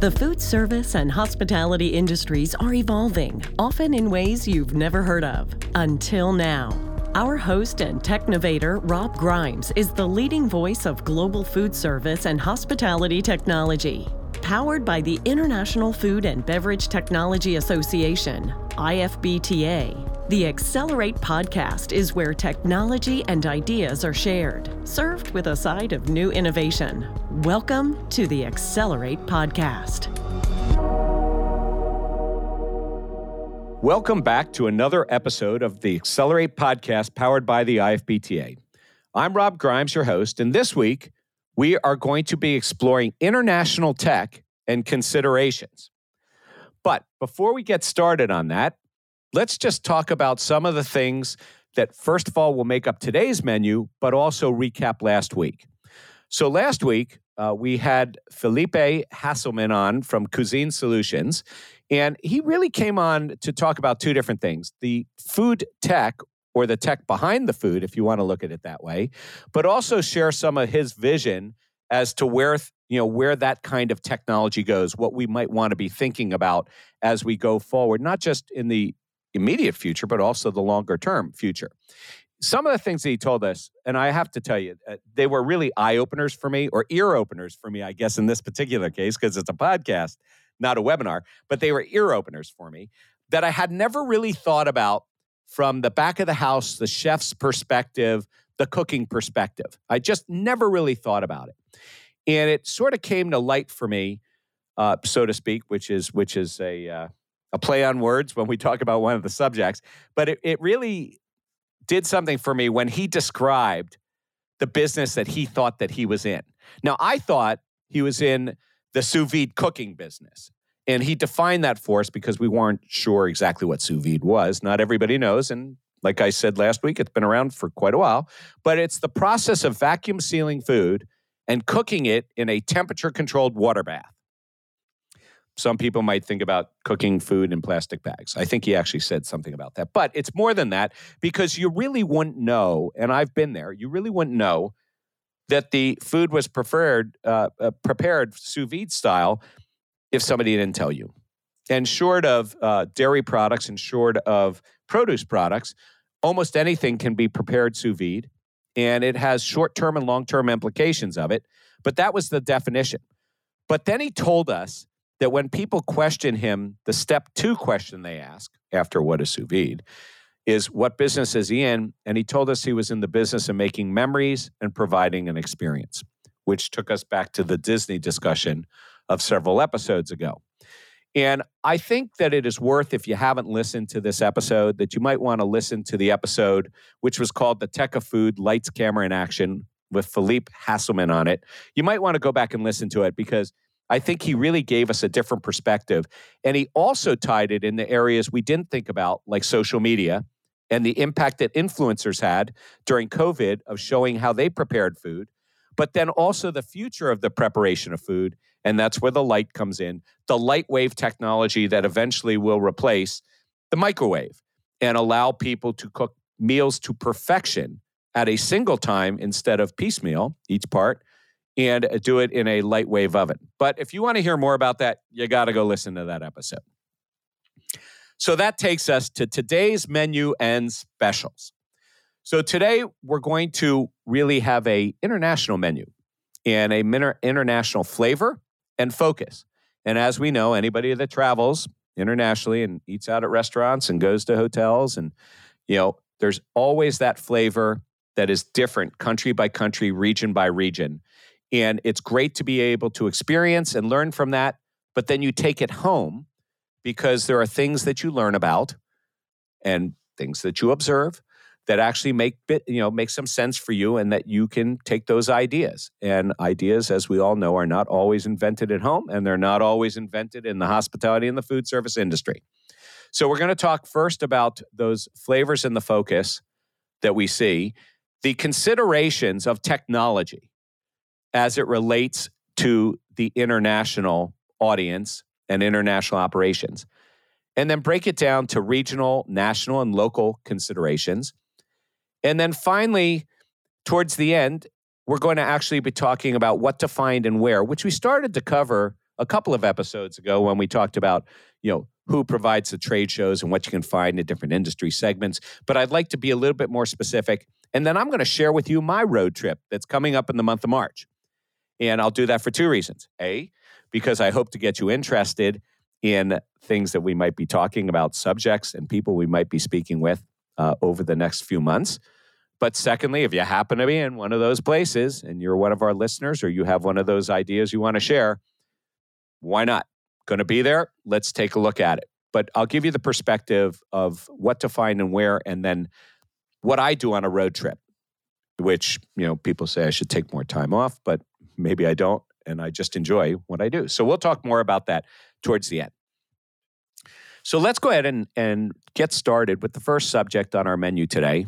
The food service and hospitality industries are evolving, often in ways you've never heard of. Until now. Our host and technovator, Rob Grimes, is the leading voice of global food service and hospitality technology. Powered by the International Food and Beverage Technology Association, IFBTA, the Accelerate podcast is where technology and ideas are shared, served with a side of new innovation. Welcome to the Accelerate podcast. Welcome back to another episode of the Accelerate podcast powered by the IFBTA. I'm Rob Grimes, your host, and this week we are going to be exploring international tech and considerations. But before we get started on that, let's just talk about some of the things that, first of all, will make up today's menu, but also recap last week. So, last week, uh, we had Felipe Hasselman on from Cuisine Solutions, and he really came on to talk about two different things the food tech or the tech behind the food, if you want to look at it that way, but also share some of his vision as to where you know where that kind of technology goes what we might want to be thinking about as we go forward not just in the immediate future, but also the longer term future. Some of the things that he told us, and I have to tell you, uh, they were really eye openers for me, or ear openers for me, I guess, in this particular case, because it's a podcast, not a webinar, but they were ear openers for me that I had never really thought about from the back of the house, the chef's perspective, the cooking perspective. I just never really thought about it. And it sort of came to light for me, uh, so to speak, which is which is a uh, a play on words when we talk about one of the subjects, but it, it really did something for me when he described the business that he thought that he was in. Now, I thought he was in the sous vide cooking business. And he defined that for us because we weren't sure exactly what sous vide was. Not everybody knows. And like I said last week, it's been around for quite a while. But it's the process of vacuum sealing food and cooking it in a temperature controlled water bath. Some people might think about cooking food in plastic bags. I think he actually said something about that. But it's more than that because you really wouldn't know, and I've been there, you really wouldn't know that the food was preferred, uh, uh, prepared sous vide style if somebody didn't tell you. And short of uh, dairy products and short of produce products, almost anything can be prepared sous vide, and it has short term and long term implications of it. But that was the definition. But then he told us that when people question him, the step two question they ask after what is sous vide is what business is he in? And he told us he was in the business of making memories and providing an experience, which took us back to the Disney discussion of several episodes ago. And I think that it is worth, if you haven't listened to this episode, that you might want to listen to the episode, which was called The Tech of Food Lights, Camera, and Action with Philippe Hasselman on it. You might want to go back and listen to it because I think he really gave us a different perspective. And he also tied it in the areas we didn't think about, like social media and the impact that influencers had during COVID of showing how they prepared food, but then also the future of the preparation of food. And that's where the light comes in the light wave technology that eventually will replace the microwave and allow people to cook meals to perfection at a single time instead of piecemeal, each part and do it in a light wave oven. But if you want to hear more about that, you got to go listen to that episode. So that takes us to today's menu and specials. So today we're going to really have a international menu and a international flavor and focus. And as we know, anybody that travels internationally and eats out at restaurants and goes to hotels and you know, there's always that flavor that is different country by country, region by region. And it's great to be able to experience and learn from that. But then you take it home because there are things that you learn about and things that you observe that actually make bit, you know make some sense for you and that you can take those ideas and ideas as we all know are not always invented at home and they're not always invented in the hospitality and the food service industry so we're going to talk first about those flavors and the focus that we see the considerations of technology as it relates to the international audience and international operations. And then break it down to regional, national, and local considerations. And then finally, towards the end, we're going to actually be talking about what to find and where, which we started to cover a couple of episodes ago when we talked about, you know, who provides the trade shows and what you can find in different industry segments. But I'd like to be a little bit more specific. And then I'm going to share with you my road trip that's coming up in the month of March. And I'll do that for two reasons. A, because I hope to get you interested in things that we might be talking about, subjects and people we might be speaking with uh, over the next few months. But secondly, if you happen to be in one of those places and you're one of our listeners or you have one of those ideas you want to share, why not? Going to be there? Let's take a look at it. But I'll give you the perspective of what to find and where, and then what I do on a road trip, which, you know, people say I should take more time off, but maybe I don't. And I just enjoy what I do. So we'll talk more about that towards the end. So let's go ahead and, and get started with the first subject on our menu today,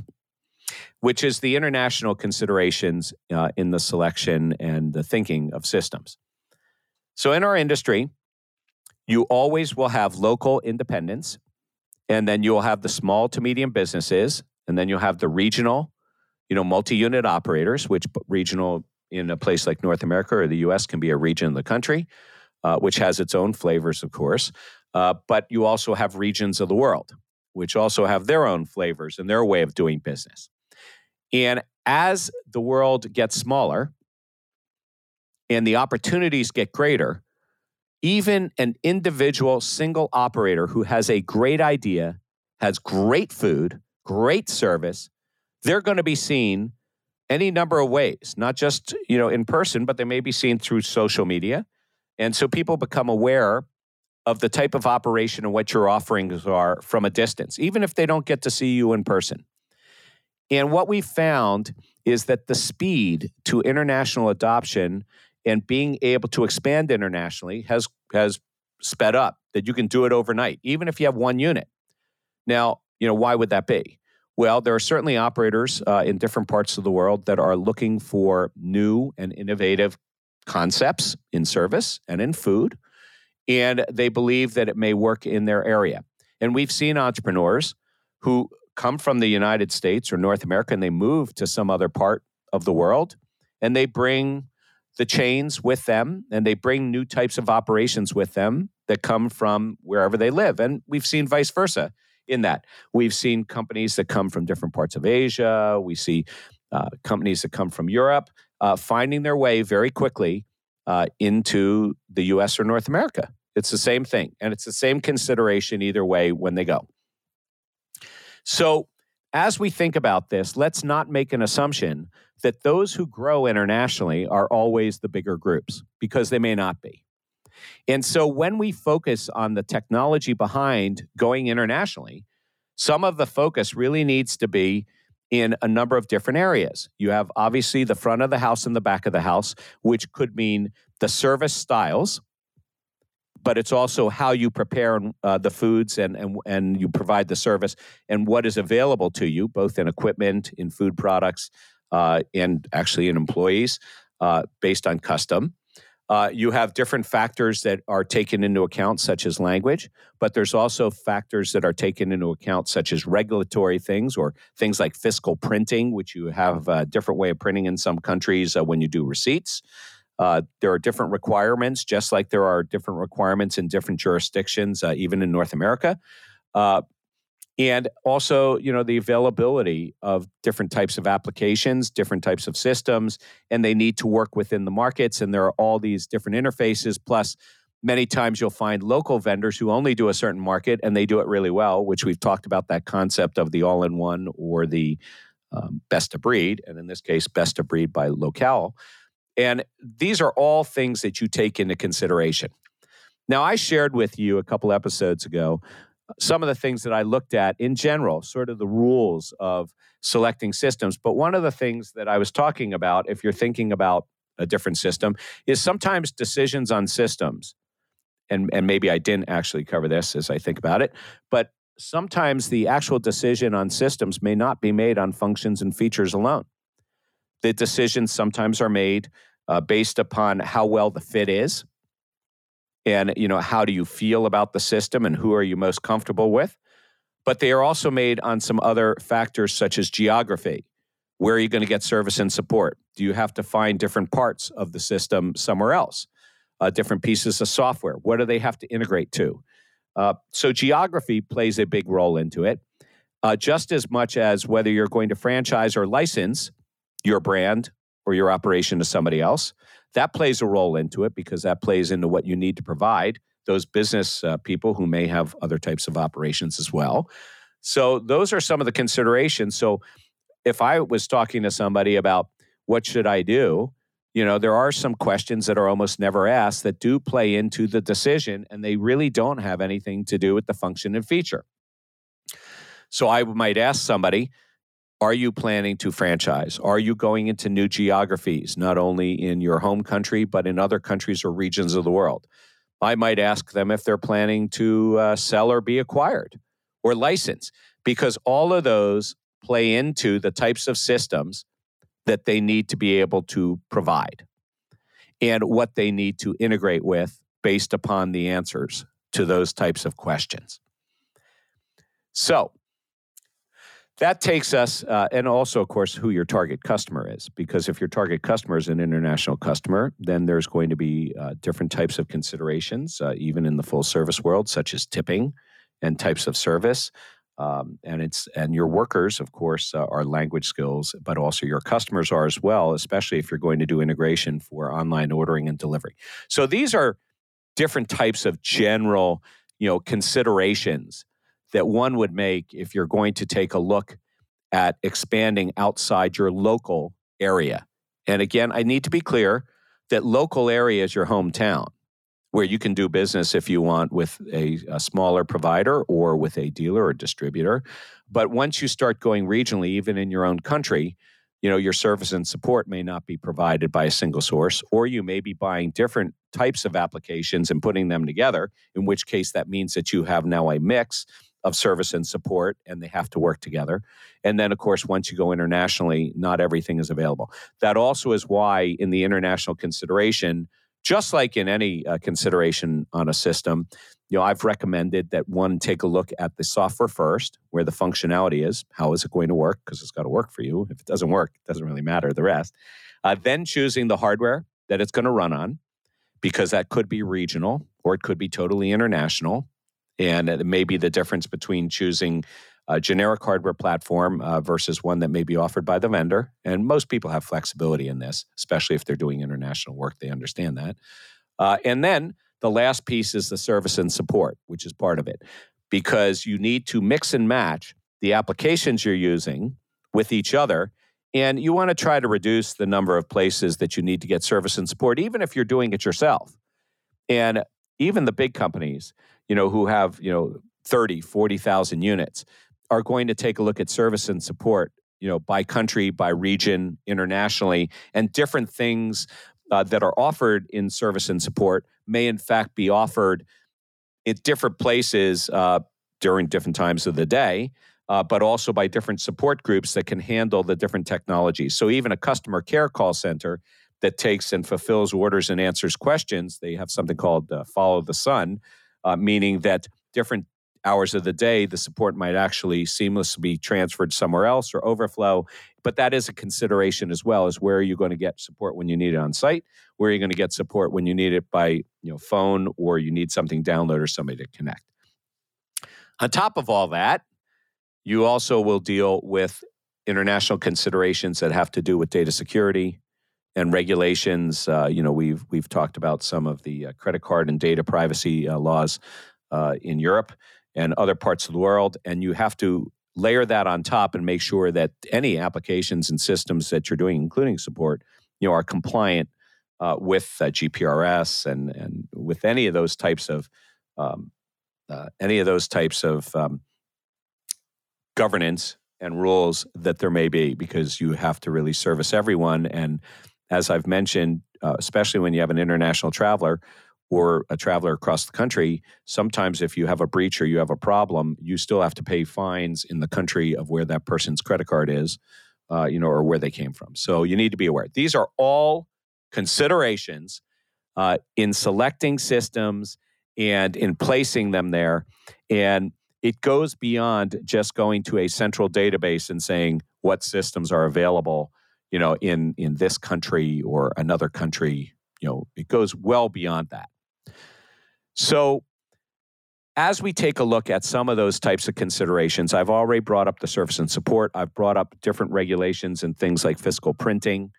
which is the international considerations uh, in the selection and the thinking of systems. So, in our industry, you always will have local independence, and then you'll have the small to medium businesses, and then you'll have the regional, you know, multi-unit operators, which regional in a place like North America or the U.S. can be a region of the country, uh, which has its own flavors, of course. Uh, but you also have regions of the world, which also have their own flavors and their way of doing business. And as the world gets smaller and the opportunities get greater, even an individual single operator who has a great idea, has great food, great service, they're going to be seen any number of ways, not just, you know, in person, but they may be seen through social media. And so people become aware of the type of operation and what your offerings are from a distance, even if they don't get to see you in person. And what we found is that the speed to international adoption and being able to expand internationally has has sped up that you can do it overnight even if you have one unit now you know why would that be well there are certainly operators uh, in different parts of the world that are looking for new and innovative concepts in service and in food and they believe that it may work in their area and we've seen entrepreneurs who come from the united states or north america and they move to some other part of the world and they bring the chains with them and they bring new types of operations with them that come from wherever they live. And we've seen vice versa in that. We've seen companies that come from different parts of Asia. We see uh, companies that come from Europe uh, finding their way very quickly uh, into the US or North America. It's the same thing. And it's the same consideration either way when they go. So, as we think about this, let's not make an assumption that those who grow internationally are always the bigger groups because they may not be. And so when we focus on the technology behind going internationally, some of the focus really needs to be in a number of different areas. You have obviously the front of the house and the back of the house, which could mean the service styles, but it's also how you prepare uh, the foods and, and, and you provide the service and what is available to you, both in equipment, in food products, uh, and actually in employees uh, based on custom. Uh, you have different factors that are taken into account, such as language, but there's also factors that are taken into account, such as regulatory things or things like fiscal printing, which you have a different way of printing in some countries uh, when you do receipts. Uh, there are different requirements, just like there are different requirements in different jurisdictions, uh, even in North America. And also you know the availability of different types of applications different types of systems and they need to work within the markets and there are all these different interfaces. Plus many times you'll find local vendors who only do a certain market and they do it really well which we've talked about that concept of the all-in-one or the um, best of breed and in this case best of breed by locale. And these are all things that you take into consideration. Now i shared with you a couple episodes ago some of the things that I looked at in general, sort of the rules of selecting systems. But one of the things that I was talking about, if you're thinking about a different system, is sometimes decisions on systems. And, and maybe I didn't actually cover this as I think about it, but sometimes the actual decision on systems may not be made on functions and features alone. The decisions sometimes are made uh, based upon how well the fit is and you know how do you feel about the system and who are you most comfortable with? But they are also made on some other factors such as geography. Where are you going to get service and support? Do you have to find different parts of the system somewhere else? Uh, different pieces of software. What do they have to integrate to? Uh, so geography plays a big role into it, uh, just as much as whether you're going to franchise or license your brand or your operation to somebody else. That plays a role into it because that plays into what you need to provide those business uh, people who may have other types of operations as well. So those are some of the considerations. So if I was talking to somebody about what should I do, you know, there are some questions that are almost never asked that do play into the decision, and they really don't have anything to do with the function and feature. So I might ask somebody, are you planning to franchise? Are you going into new geographies, not only in your home country, but in other countries or regions of the world? I might ask them if they're planning to uh, sell or be acquired or license, because all of those play into the types of systems that they need to be able to provide and what they need to integrate with based upon the answers to those types of questions. So, that takes us, uh, and also, of course, who your target customer is. Because if your target customer is an international customer, then there's going to be uh, different types of considerations, uh, even in the full service world, such as tipping and types of service. Um, and it's and your workers, of course, uh, are language skills, but also your customers are as well, especially if you're going to do integration for online ordering and delivery. So these are different types of general, you know, considerations that one would make if you're going to take a look at expanding outside your local area. And again, I need to be clear that local area is your hometown where you can do business if you want with a, a, smaller provider or with a dealer or distributor. But once you start going regionally, even in your own country, you know your service and support may not be provided by a single source, or you may be buying different types of applications and putting them together. In which case, that means that you have now a mix of service and support, and they have to work together. And then, of course, once you go internationally, not everything is available. That also is why, in the international consideration, just like in any uh, consideration on a system, you know, I've recommended that one take a look at the software first, where the functionality is. How is it going to work? Because it's got to work for you. If it doesn't work, it doesn't really matter the rest. Uh, then choosing the hardware that it's going to run on, because that could be regional or it could be totally international. And it may be the difference between choosing a generic hardware platform uh, versus one that may be offered by the vendor. And most people have flexibility in this, especially if they're doing international work. They understand that. Uh, and then the last piece is the service and support, which is part of it, because you need to mix and match the applications you're using with each other. And you want to try to reduce the number of places that you need to get service and support, even if you're doing it yourself. And even the big companies, you know, who have, you know, 30, 40,000 units, are going to take a look at service and support, you know, by country, by region, internationally, and different things uh, that are offered in service and support may in fact be offered at different places uh, during different times of the day. Uh, but also by different support groups that can handle the different technologies. So, even a customer care call center that takes and fulfills orders and answers questions, they have something called uh, Follow the Sun, uh, meaning that different hours of the day, the support might actually seamlessly be transferred somewhere else or overflow. But that is a consideration as well as where are you going to get support when you need it on site? Where are you going to get support when you need it by you know phone or you need something download or somebody to connect? On top of all that, you also will deal with international considerations that have to do with data security and regulations. Uh, you know, we've we've talked about some of the uh, credit card and data privacy uh, laws uh, in Europe and other parts of the world. And you have to layer that on top and make sure that any applications and systems that you're doing, including support, you know, are compliant uh, with uh, GPRS and and with any of those types of um, any of those types of um, governance and rules that there may be, because you have to really service everyone. And as I've mentioned, uh, especially when you have an international traveler, or a traveler across the country, sometimes if you have a breach or you have a problem, you still have to pay fines in the country of where that person's credit card is, uh, you know, or where they came from. So you need to be aware. These are all considerations uh, in selecting systems and in placing them there. And it goes beyond just going to a central database and saying what systems are available, you know, in in this country or another country you know, it goes well beyond that. So, as we take a look at some of those types of considerations, I've already brought up the service and support. I've brought up different regulations and things like fiscal printing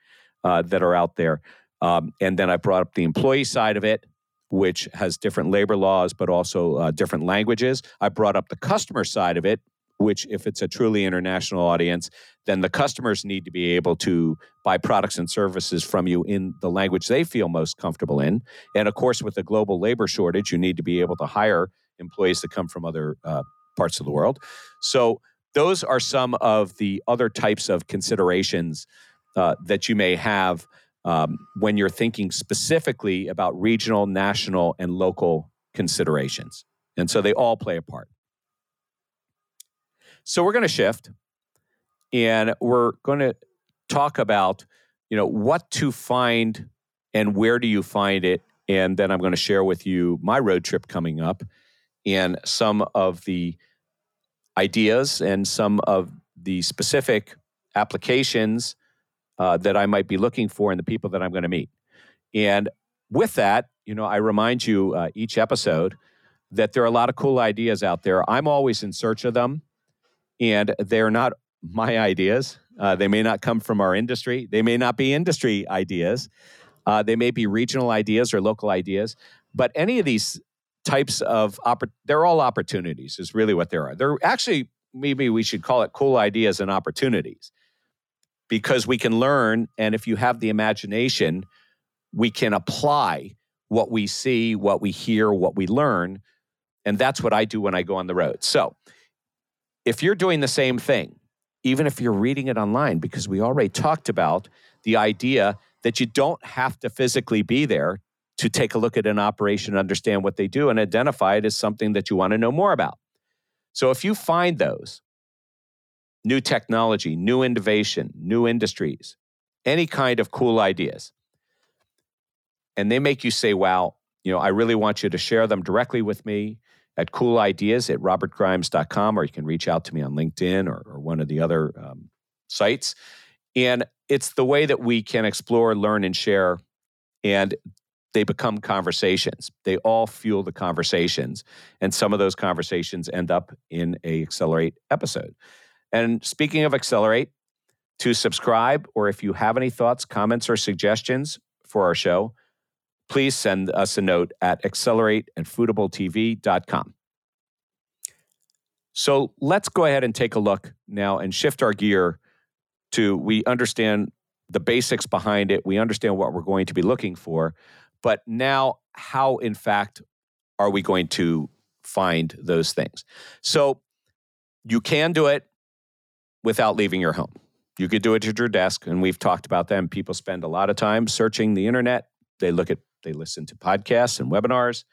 uh, that are out there. Um, and then I brought up the employee side of it, which has different labor laws, but also uh, different languages. I brought up the customer side of it, which, if it's a truly international audience, then the customers need to be able to buy products and services from you in the language they feel most comfortable in. And of course, with the global labor shortage, you need to be able to hire employees that come from other uh, parts of the world. So, those are some of the other types of considerations uh, that you may have um, when you're thinking specifically about regional, national, and local considerations. And so they all play a part. So we're going to shift and we're going to talk about, you know, what to find and where do you find it. And then I'm going to share with you my road trip coming up and some of the ideas and some of the specific applications uh, that I might be looking for and the people that I'm going to meet. And with that, you know, I remind you uh, each episode that there are a lot of cool ideas out there. I'm always in search of them, and they're not my ideas. Uh, they may not come from our industry. They may not be industry ideas. Uh, they may be regional ideas or local ideas. But any of these types of oppor- they're all opportunities. Is really what they are. They're actually maybe we should call it cool ideas and opportunities because we can learn. And if you have the imagination, we can apply what we see, what we hear, what we learn. And that's what I do when I go on the road. So if you're doing the same thing, even if you're reading it online, because we already talked about the idea that you don't have to physically be there to take a look at an operation, understand what they do, and identify it as something that you want to know more about. So if you find those, new technology, new innovation, new industries, any kind of cool ideas. And they make you say, wow, you know, I really want you to share them directly with me at coolideas at robertgrimes.com, or you can reach out to me on LinkedIn or, or one of the other um, sites. And it's the way that we can explore, learn, and share. And they become conversations. They all fuel the conversations. And some of those conversations end up in a Accelerate episode. And speaking of Accelerate, to subscribe, or if you have any thoughts, comments, or suggestions for our show, please send us a note at accelerate at foodabletv.com. So let's go ahead and take a look now and shift our gear to we understand the basics behind it. We understand what we're going to be looking for. But now, how in fact are we going to find those things? So you can do it without leaving your home. You could do it at your desk, and we've talked about them. People spend a lot of time searching the internet. They look at, they listen to podcasts and webinars.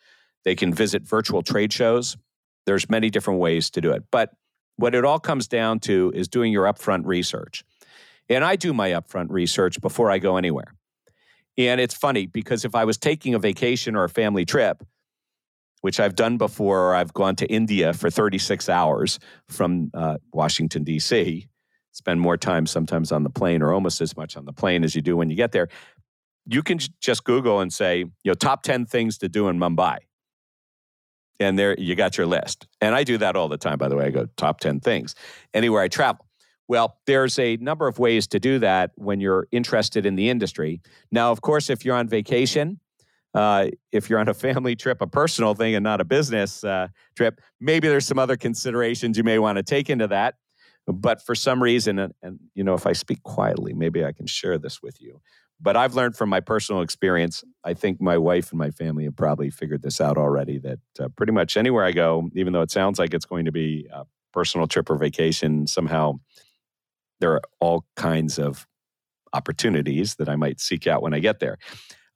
They can visit virtual trade shows. There's many different ways to do it. But what it all comes down to is doing your upfront research. And I do my upfront research before I go anywhere. And it's funny because if I was taking a vacation or a family trip, which I've done before. I've gone to India for 36 hours from uh, Washington, D.C., spend more time sometimes on the plane or almost as much on the plane as you do when you get there. You can just Google and say, you know, top 10 things to do in Mumbai. And there you got your list. And I do that all the time, by the way. I go top 10 things anywhere I travel. Well, there's a number of ways to do that when you're interested in the industry. Now, of course, if you're on vacation, uh, if you're on a family trip, a personal thing, and not a business uh, trip, maybe there's some other considerations you may want to take into that. But for some reason, and, and you know, if I speak quietly, maybe I can share this with you. But I've learned from my personal experience. I think my wife and my family have probably figured this out already. That uh, pretty much anywhere I go, even though it sounds like it's going to be a personal trip or vacation, somehow there are all kinds of opportunities that I might seek out when I get there.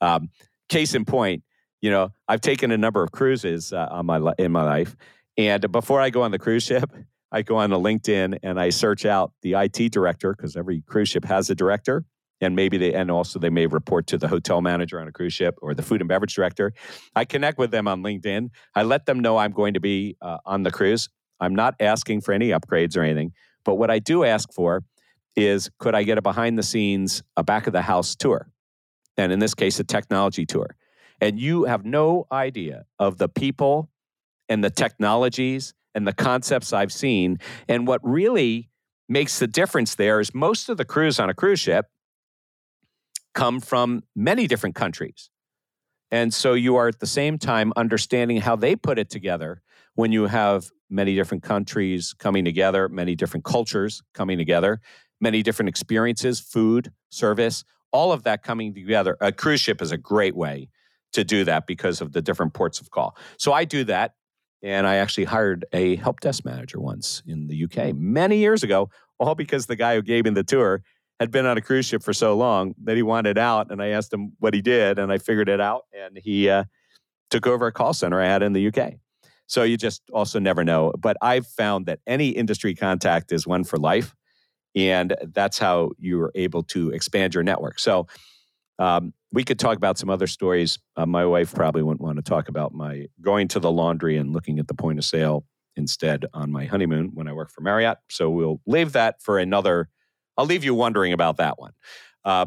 Um, case in point, you know, I've taken a number of cruises uh, on my in my life, and before I go on the cruise ship, I go on to LinkedIn and I search out the IT director because every cruise ship has a director, and maybe they and also they may report to the hotel manager on a cruise ship or the food and beverage director. I connect with them on LinkedIn. I let them know I'm going to be uh, on the cruise. I'm not asking for any upgrades or anything, but what I do ask for is could I get a behind the scenes, a back of the house tour? and in this case, a technology tour. And you have no idea of the people and the technologies and the concepts I've seen. And what really makes the difference there is most of the crews on a cruise ship come from many different countries. And so you are at the same time understanding how they put it together when you have many different countries coming together, many different cultures coming together, many different experiences, food, service, all of that coming together. A cruise ship is a great way to do that because of the different ports of call. So I do that. And I actually hired a help desk manager once in the UK many years ago, all because the guy who gave me the tour had been on a cruise ship for so long that he wanted out. And I asked him what he did, and I figured it out. And he uh, took over a call center I had in the UK. So you just also never know. But I've found that any industry contact is one for life. And that's how you're able to expand your network. So um, we could talk about some other stories. Uh, my wife probably wouldn't want to talk about my going to the laundry and looking at the point of sale instead on my honeymoon when I work for Marriott. So we'll leave that for another. I'll leave you wondering about that one. Uh,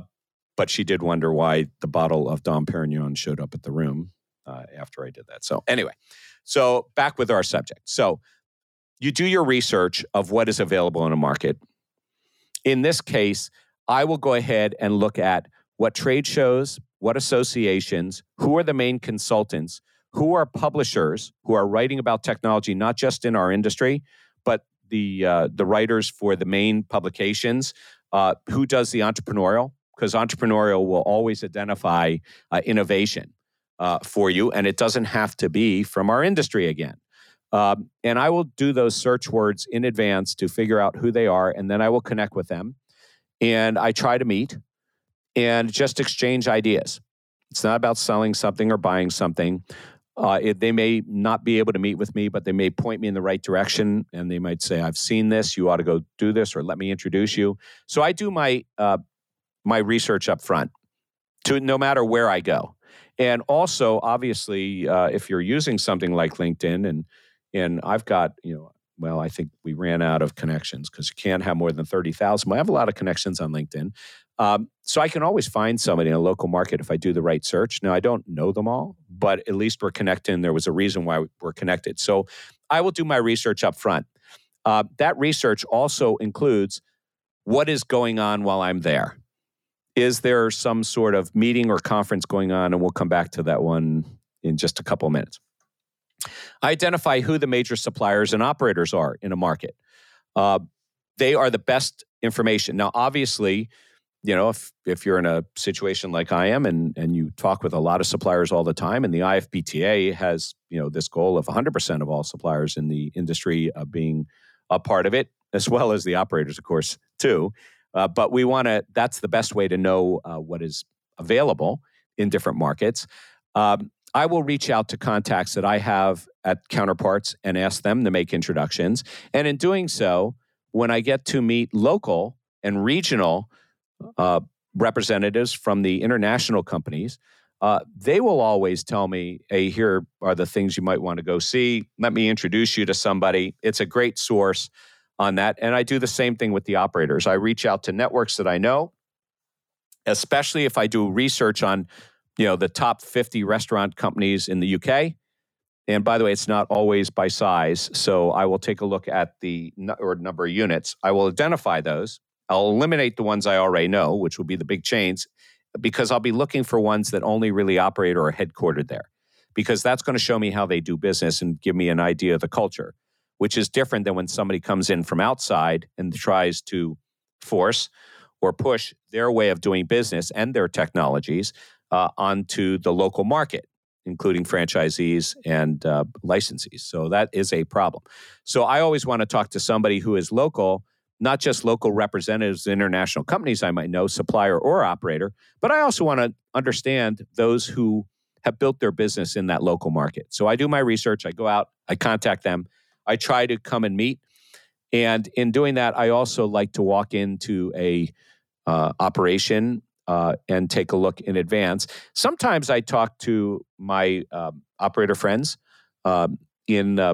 but she did wonder why the bottle of Dom Perignon showed up at the room uh, after I did that. So anyway, so back with our subject. So you do your research of what is available in a market. In this case, I will go ahead and look at what trade shows, what associations, who are the main consultants, who are publishers who are writing about technology, not just in our industry, but the uh, the writers for the main publications. Uh, who does the entrepreneurial? Because entrepreneurial will always identify uh, innovation uh, for you, and it doesn't have to be from our industry again. Um, and I will do those search words in advance to figure out who they are, and then I will connect with them. And I try to meet and just exchange ideas. It's not about selling something or buying something. Uh, it, they may not be able to meet with me, but they may point me in the right direction, and they might say, "I've seen this. You ought to go do this, or let me introduce you." So I do my uh, my research up front, to no matter where I go, and also obviously uh, if you're using something like LinkedIn, and and I've got you know well, I think we ran out of connections because you can't have more than 30,000. I have a lot of connections on LinkedIn. Um, so I can always find somebody in a local market if I do the right search. Now, I don't know them all, but at least we're connected. There was a reason why we're connected. So I will do my research up front. Uh, that research also includes what is going on while I'm there. Is there some sort of meeting or conference going on? And we'll come back to that one in just a couple minutes. Identify who the major suppliers and operators are in a market. Uh, they are the best information. Now, obviously, you know, if if you're in a situation like I am, and and you talk with a lot of suppliers all the time, and the IFBTA has you know this goal of 100% of all suppliers in the industry uh, being a part of it, as well as the operators, of course, too. Uh, but we want to. That's the best way to know uh, what is available in different markets. Um, I will reach out to contacts that I have at counterparts and ask them to make introductions. And in doing so, when I get to meet local and regional uh, representatives from the international companies, uh, they will always tell me, hey, here are the things you might want to go see. Let me introduce you to somebody. It's a great source on that. And I do the same thing with the operators. I reach out to networks that I know, especially if I do research on you know the top 50 restaurant companies in the UK. And by the way, it's not always by size. So I will take a look at the or number of units. I will identify those. I'll eliminate the ones I already know, which will be the big chains, because I'll be looking for ones that only really operate or are headquartered there, because that's going to show me how they do business and give me an idea of the culture, which is different than when somebody comes in from outside and tries to force or push their way of doing business and their technologies uh, onto the local market, including franchisees and uh, licensees. So that is a problem. So I always want to talk to somebody who is local, not just local representatives, international companies I might know, supplier or operator, but I also want to understand those who have built their business in that local market. So I do my research, I go out, I contact them, I try to come and meet. And in doing that, I also like to walk into a uh, operation uh, and take a look in advance. Sometimes I talk to my uh, operator friends um, in uh,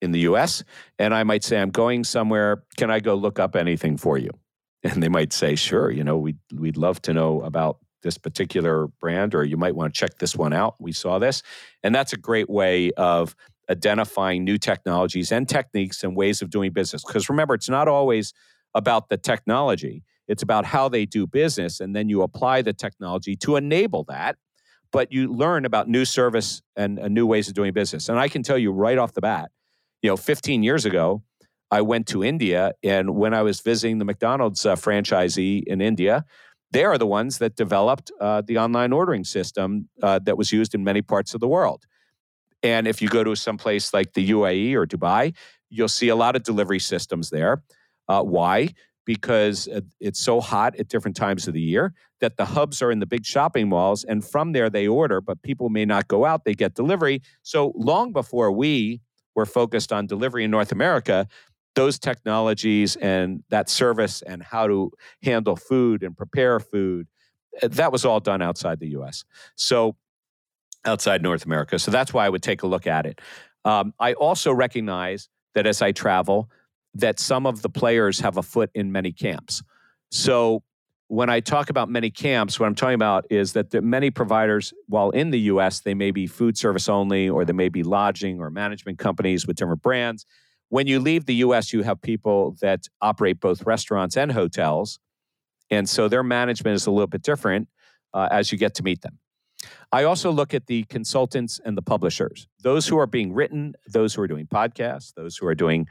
in the U.S. and I might say, "I'm going somewhere. Can I go look up anything for you?" And they might say, "Sure. You know, we we'd, we'd love to know about this particular brand, or you might want to check this one out. We saw this. And that's a great way of identifying new technologies and techniques and ways of doing business. Because remember, it's not always about the technology, it's about how they do business. And then you apply the technology to enable that. But you learn about new service and, and new ways of doing business. And I can tell you right off the bat, you know, 15 years ago, I went to India, and when I was visiting the McDonald's uh, franchisee in India, they are the ones that developed uh, the online ordering system uh, that was used in many parts of the world. And if you go to some place like the UAE or Dubai, you'll see a lot of delivery systems there. Uh, why? Because uh, it's so hot at different times of the year that the hubs are in the big shopping malls, and from there they order, but people may not go out, they get delivery. So long before we were focused on delivery in North America, those technologies and that service and how to handle food and prepare food eh, that was all done outside the us so outside north america. So that's why i would take a look at it. Um, i also recognize that as i travel that some of the players have a foot in many camps. So when i talk about many camps what i'm talking about is that many providers while in the us they may be food service only or they may be lodging or management companies with different brands when you leave the US, you have people that operate both restaurants and hotels. And so their management is a little bit different uh, as you get to meet them. I also look at the consultants and the publishers, those who are being written, those who are doing podcasts, those who are doing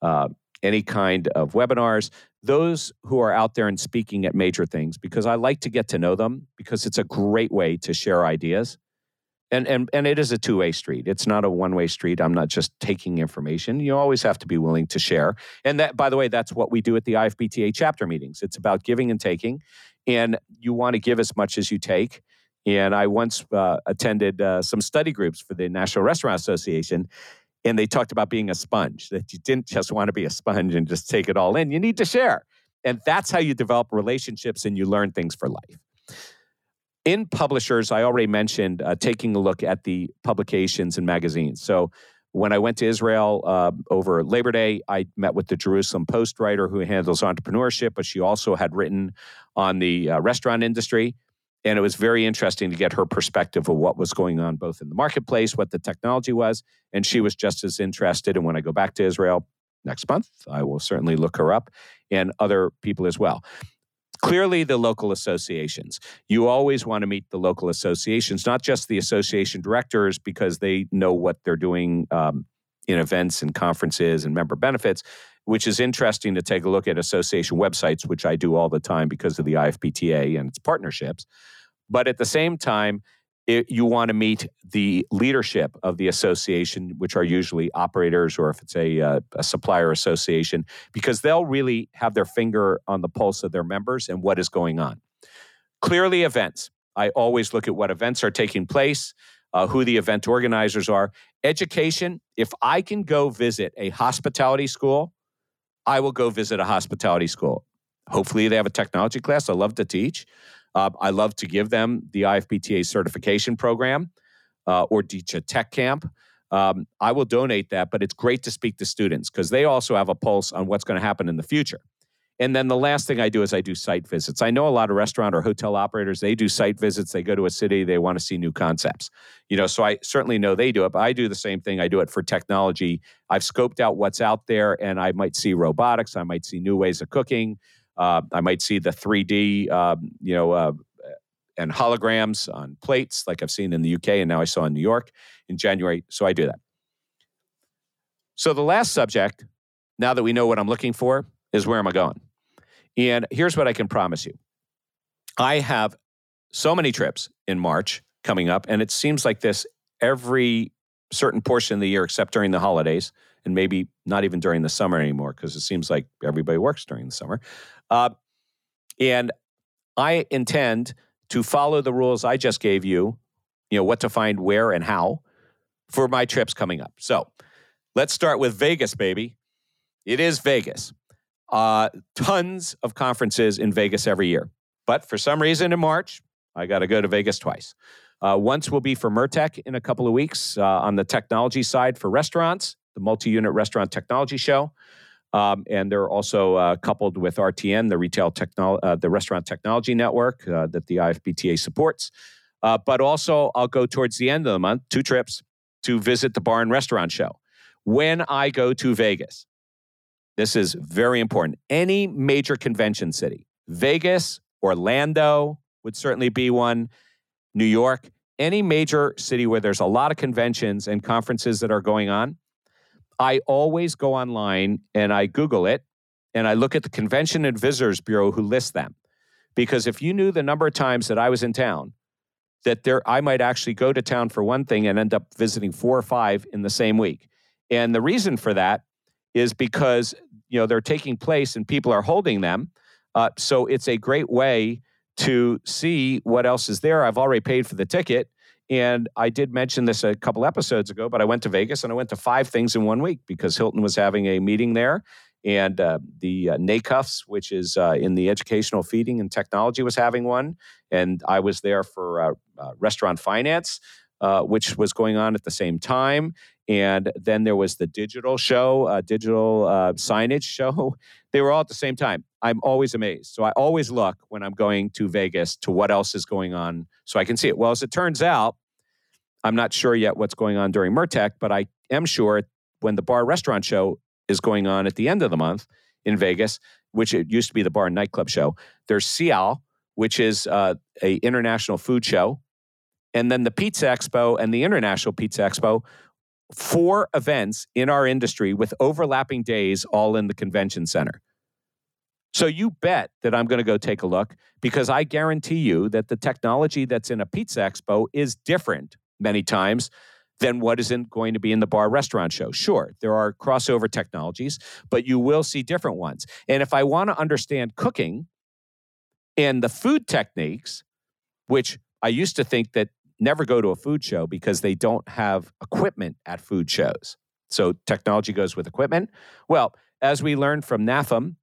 uh, any kind of webinars, those who are out there and speaking at major things, because I like to get to know them because it's a great way to share ideas. And and and it is a two-way street. It's not a one-way street. I'm not just taking information. You always have to be willing to share. And that by the way that's what we do at the ifbta chapter meetings. It's about giving and taking and you want to give as much as you take. And i once uh, attended uh, some study groups for the national restaurant association and they talked about being a sponge that you didn't just want to be a sponge and just take it all in you need to share and that's how you develop relationships and you learn things for life in publishers, I already mentioned uh, taking a look at the publications and magazines. So when I went to Israel uh, over Labor Day, I met with the Jerusalem Post writer who handles entrepreneurship, but she also had written on the uh, restaurant industry. And it was very interesting to get her perspective of what was going on both in the marketplace, what the technology was. And she was just as interested. And when I go back to Israel next month, I will certainly look her up and other people as well. Clearly, the local associations. You always want to meet the local associations, not just the association directors, because they know what they're doing um, in events and conferences and member benefits, which is interesting to take a look at association websites, which I do all the time because of the IFBTA and its partnerships. But at the same time, it, you want to meet the leadership of the association, which are usually operators or if it's a, uh, a, supplier association, because they'll really have their finger on the pulse of their members and what is going on. Clearly, events. I always look at what events are taking place, uh, who the event organizers are. Education. If I can go visit a hospitality school, I will go visit a hospitality school. Hopefully, they have a technology class. I love to teach. Uh, I love to give them the IFBTA certification program uh, or teach a tech camp. Um, I will donate that, but it's great to speak to students because they also have a pulse on what's going to happen in the future. And then the last thing I do is I do site visits. I know a lot of restaurant or hotel operators, they do site visits. They go to a city, they want to see new concepts. You know, so I certainly know they do it, but I do the same thing. I do it for technology. I've scoped out what's out there and I might see robotics, I might see new ways of cooking. Uh, I might see the 3D, um, you know, uh, and holograms on plates like I've seen in the UK and now I saw in New York in January. So I do that. So the last subject, now that we know what I'm looking for, is where am I going? And here's what I can promise you I have so many trips in March coming up, and it seems like this every certain portion of the year except during the holidays and maybe not even during the summer anymore because it seems like everybody works during the summer. Uh, and I intend to follow the rules I just gave you, you know, what to find where and how for my trips coming up. So let's start with Vegas, baby. It is Vegas. Uh, tons of conferences in Vegas every year. But for some reason in March, I got to go to Vegas twice. Uh, once will be for MURTEC in a couple of weeks uh, on the technology side for restaurants, the multi unit restaurant technology show. Um, and they're also uh, coupled with RTN, the retail technol- uh, the restaurant technology network uh, that the IFBTA supports. Uh, but also, I'll go towards the end of the month, two trips to visit the bar and restaurant show. When I go to Vegas, this is very important. Any major convention city, Vegas, Orlando would certainly be one, New York, any major city where there's a lot of conventions and conferences that are going on, I always go online and I Google it and I look at the Convention and Visitors Bureau who lists them. Because if you knew the number of times that I was in town, that there I might actually go to town for one thing and end up visiting four or five in the same week. And the reason for that is because you know they're taking place and people are holding them. Uh, so it's a great way to see what else is there. I've already paid for the ticket. And I did mention this a couple episodes ago, but I went to Vegas and I went to five things in one week because Hilton was having a meeting there. And uh, the uh, NACUFS, which is uh, in the educational feeding and technology, was having one. And I was there for uh, uh, restaurant finance, uh, which was going on at the same time. And then there was the digital show, uh, digital uh, signage show. They were all at the same time. I'm always amazed. So I always look when I'm going to Vegas to what else is going on so I can see it. Well, as it turns out, I'm not sure yet what's going on during MURTEC, but I am sure when the bar restaurant show is going on at the end of the month in Vegas, which it used to be the bar and nightclub show, there's SIAL, which is uh, a international food show, and then the Pizza Expo and the International Pizza Expo, four events in our industry with overlapping days all in the convention center. So you bet that I'm going to go take a look because I guarantee you that the technology that's in a pizza expo is different many times than what isn't going to be in the bar restaurant show. Sure, there are crossover technologies, but you will see different ones. And if I want to understand cooking and the food techniques, which I used to think that never go to a food show because they don't have equipment at food shows. So technology goes with equipment. Well, as we learned from NAFEM,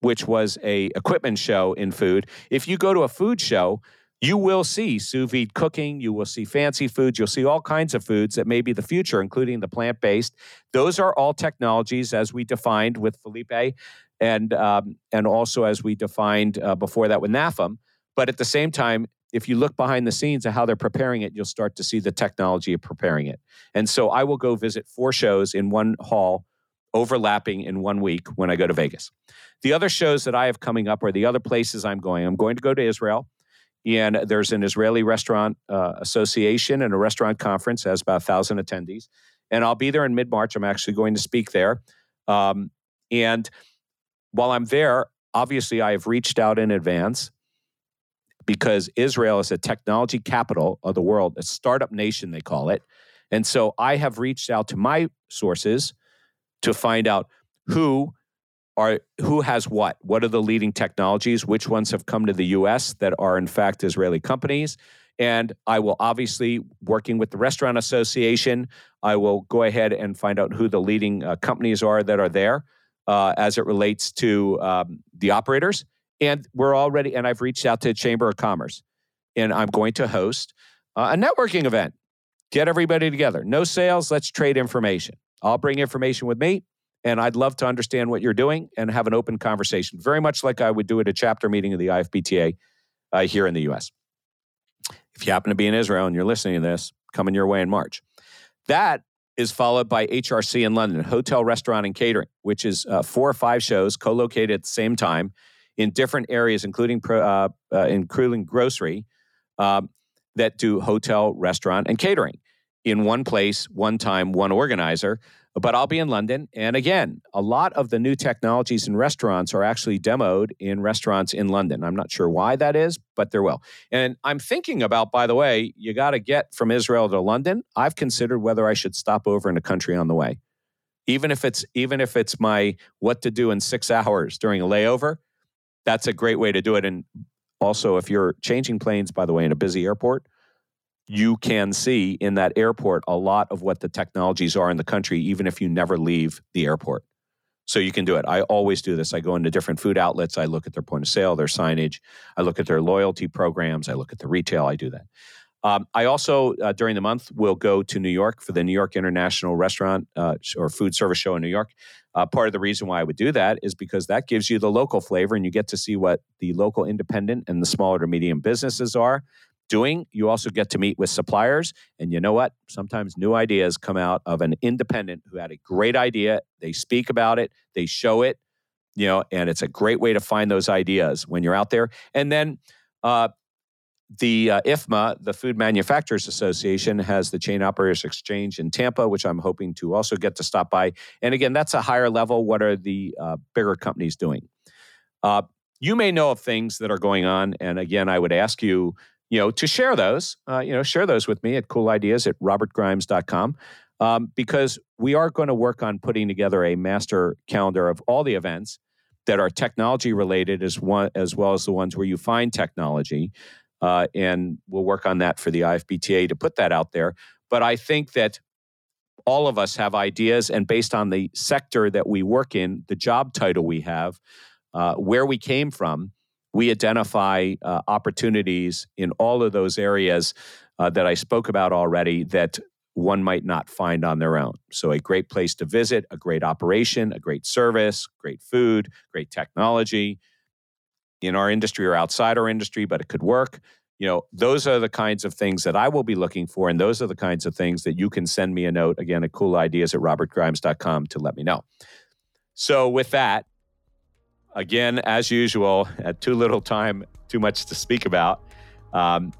which was a equipment show in food, if you go to a food show, you will see sous vide cooking. You will see fancy foods. You'll see all kinds of foods that may be the future, including the plant based. Those are all technologies as we defined with Felipe, and um, and also as we defined uh, before that with NAFEM. But at the same time, if you look behind the scenes of how they're preparing it, you'll start to see the technology of preparing it. And so I will go visit four shows in one hall, overlapping in one week when I go to Vegas. The other shows that I have coming up are the other places I'm going. I'm going to go to Israel. And there's an Israeli Restaurant uh, Association and a restaurant conference has about 1,000 attendees. And I'll be there in mid March. I'm actually going to speak there. Um, and while I'm there, obviously, I have reached out in advance because Israel is a technology capital of the world, a startup nation, they call it. And so I have reached out to my sources to find out who are who has what. What are the leading technologies? Which ones have come to the US that are in fact Israeli companies? And I will obviously working with the restaurant association I will go ahead and find out who the leading uh, companies are that are there uh, as it relates to um, the operators and we're already, and I've reached out to the Chamber of Commerce, and I'm going to host uh, a networking event. Get everybody together. No sales, let's trade information. I'll bring information with me, and I'd love to understand what you're doing and have an open conversation, very much like I would do at a chapter meeting of the IFBTA uh, here in the US. If you happen to be in Israel and you're listening to this, coming your way in March. That is followed by HRC in London, Hotel, Restaurant, and Catering, which is uh, four or five shows co located at the same time in different areas, including uh, uh, including grocery, um, that do hotel, restaurant, and catering in one place, one time, one organizer. But I'll be in London. And again, a lot of the new technologies in restaurants are actually demoed in restaurants in London. I'm not sure why that is, but there will. And I'm thinking about, by the way, you got to get from Israel to London. I've considered whether I should stop over in a country on the way. Even if it's even if it's my what to do in six hours during a layover, that's a great way to do it. And also, if you're changing planes, by the way, in a busy airport, you can see in that airport a lot of what the technologies are in the country, even if you never leave the airport. So you can do it. I always do this. I go into different food outlets. I look at their point of sale, their signage. I look at their loyalty programs. I look at the retail. I do that. Um, I also, uh, during the month, will go to New York for the New York International Restaurant uh, or Food Service Show in New York. Uh, part of the reason why I would do that is because that gives you the local flavor and you get to see what the local independent and the smaller to medium businesses are doing. You also get to meet with suppliers. And you know what? Sometimes new ideas come out of an independent who had a great idea. They speak about it, they show it, you know, and it's a great way to find those ideas when you're out there. And then, uh, the uh, IFMA, the Food Manufacturers Association, has the Chain Operators Exchange in Tampa, which I'm hoping to also get to stop by. And again, that's a higher level. What are the uh, bigger companies doing? Uh, you may know of things that are going on, and again, I would ask you, you know, to share those. Uh, you know, share those with me at coolideas at robertgrimes.com. Um, because we are going to work on putting together a master calendar of all the events that are technology related as one as well as the ones where you find technology uh, and we'll work on that for the IFBTA to put that out there. But I think that all of us have ideas, and based on the sector that we work in, the job title we have, uh, where we came from, we identify uh, opportunities in all of those areas uh, that I spoke about already that one might not find on their own. So, a great place to visit, a great operation, a great service, great food, great technology, in our industry or outside our industry, but it could work. You know, those are the kinds of things that I will be looking for. And those are the kinds of things that you can send me a note again at coolideas at robertgrimes.com to let me know. So, with that, again, as usual, at too little time, too much to speak about. Um,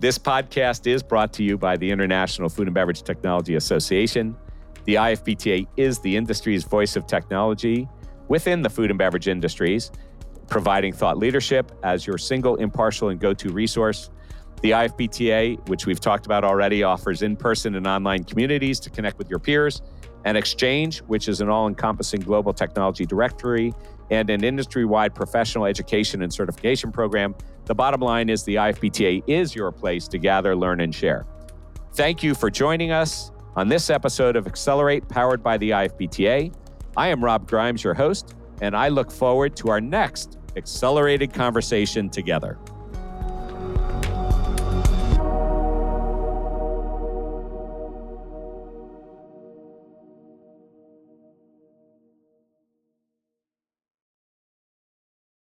this podcast is brought to you by the International Food and Beverage Technology Association. The IFBTA is the industry's voice of technology within the food and beverage industries providing thought leadership as your single, impartial, and go to resource. The IFBTA, which we've talked about already, offers in person and online communities to connect with your peers, an exchange, which is an all encompassing global technology directory, and an industry wide professional education and certification program. The bottom line is the IFBTA is your place to gather, learn, and share. Thank you for joining us on this episode of Accelerate, powered by the IFBTA. I am Rob Grimes, your host and I look forward to our next accelerated conversation together.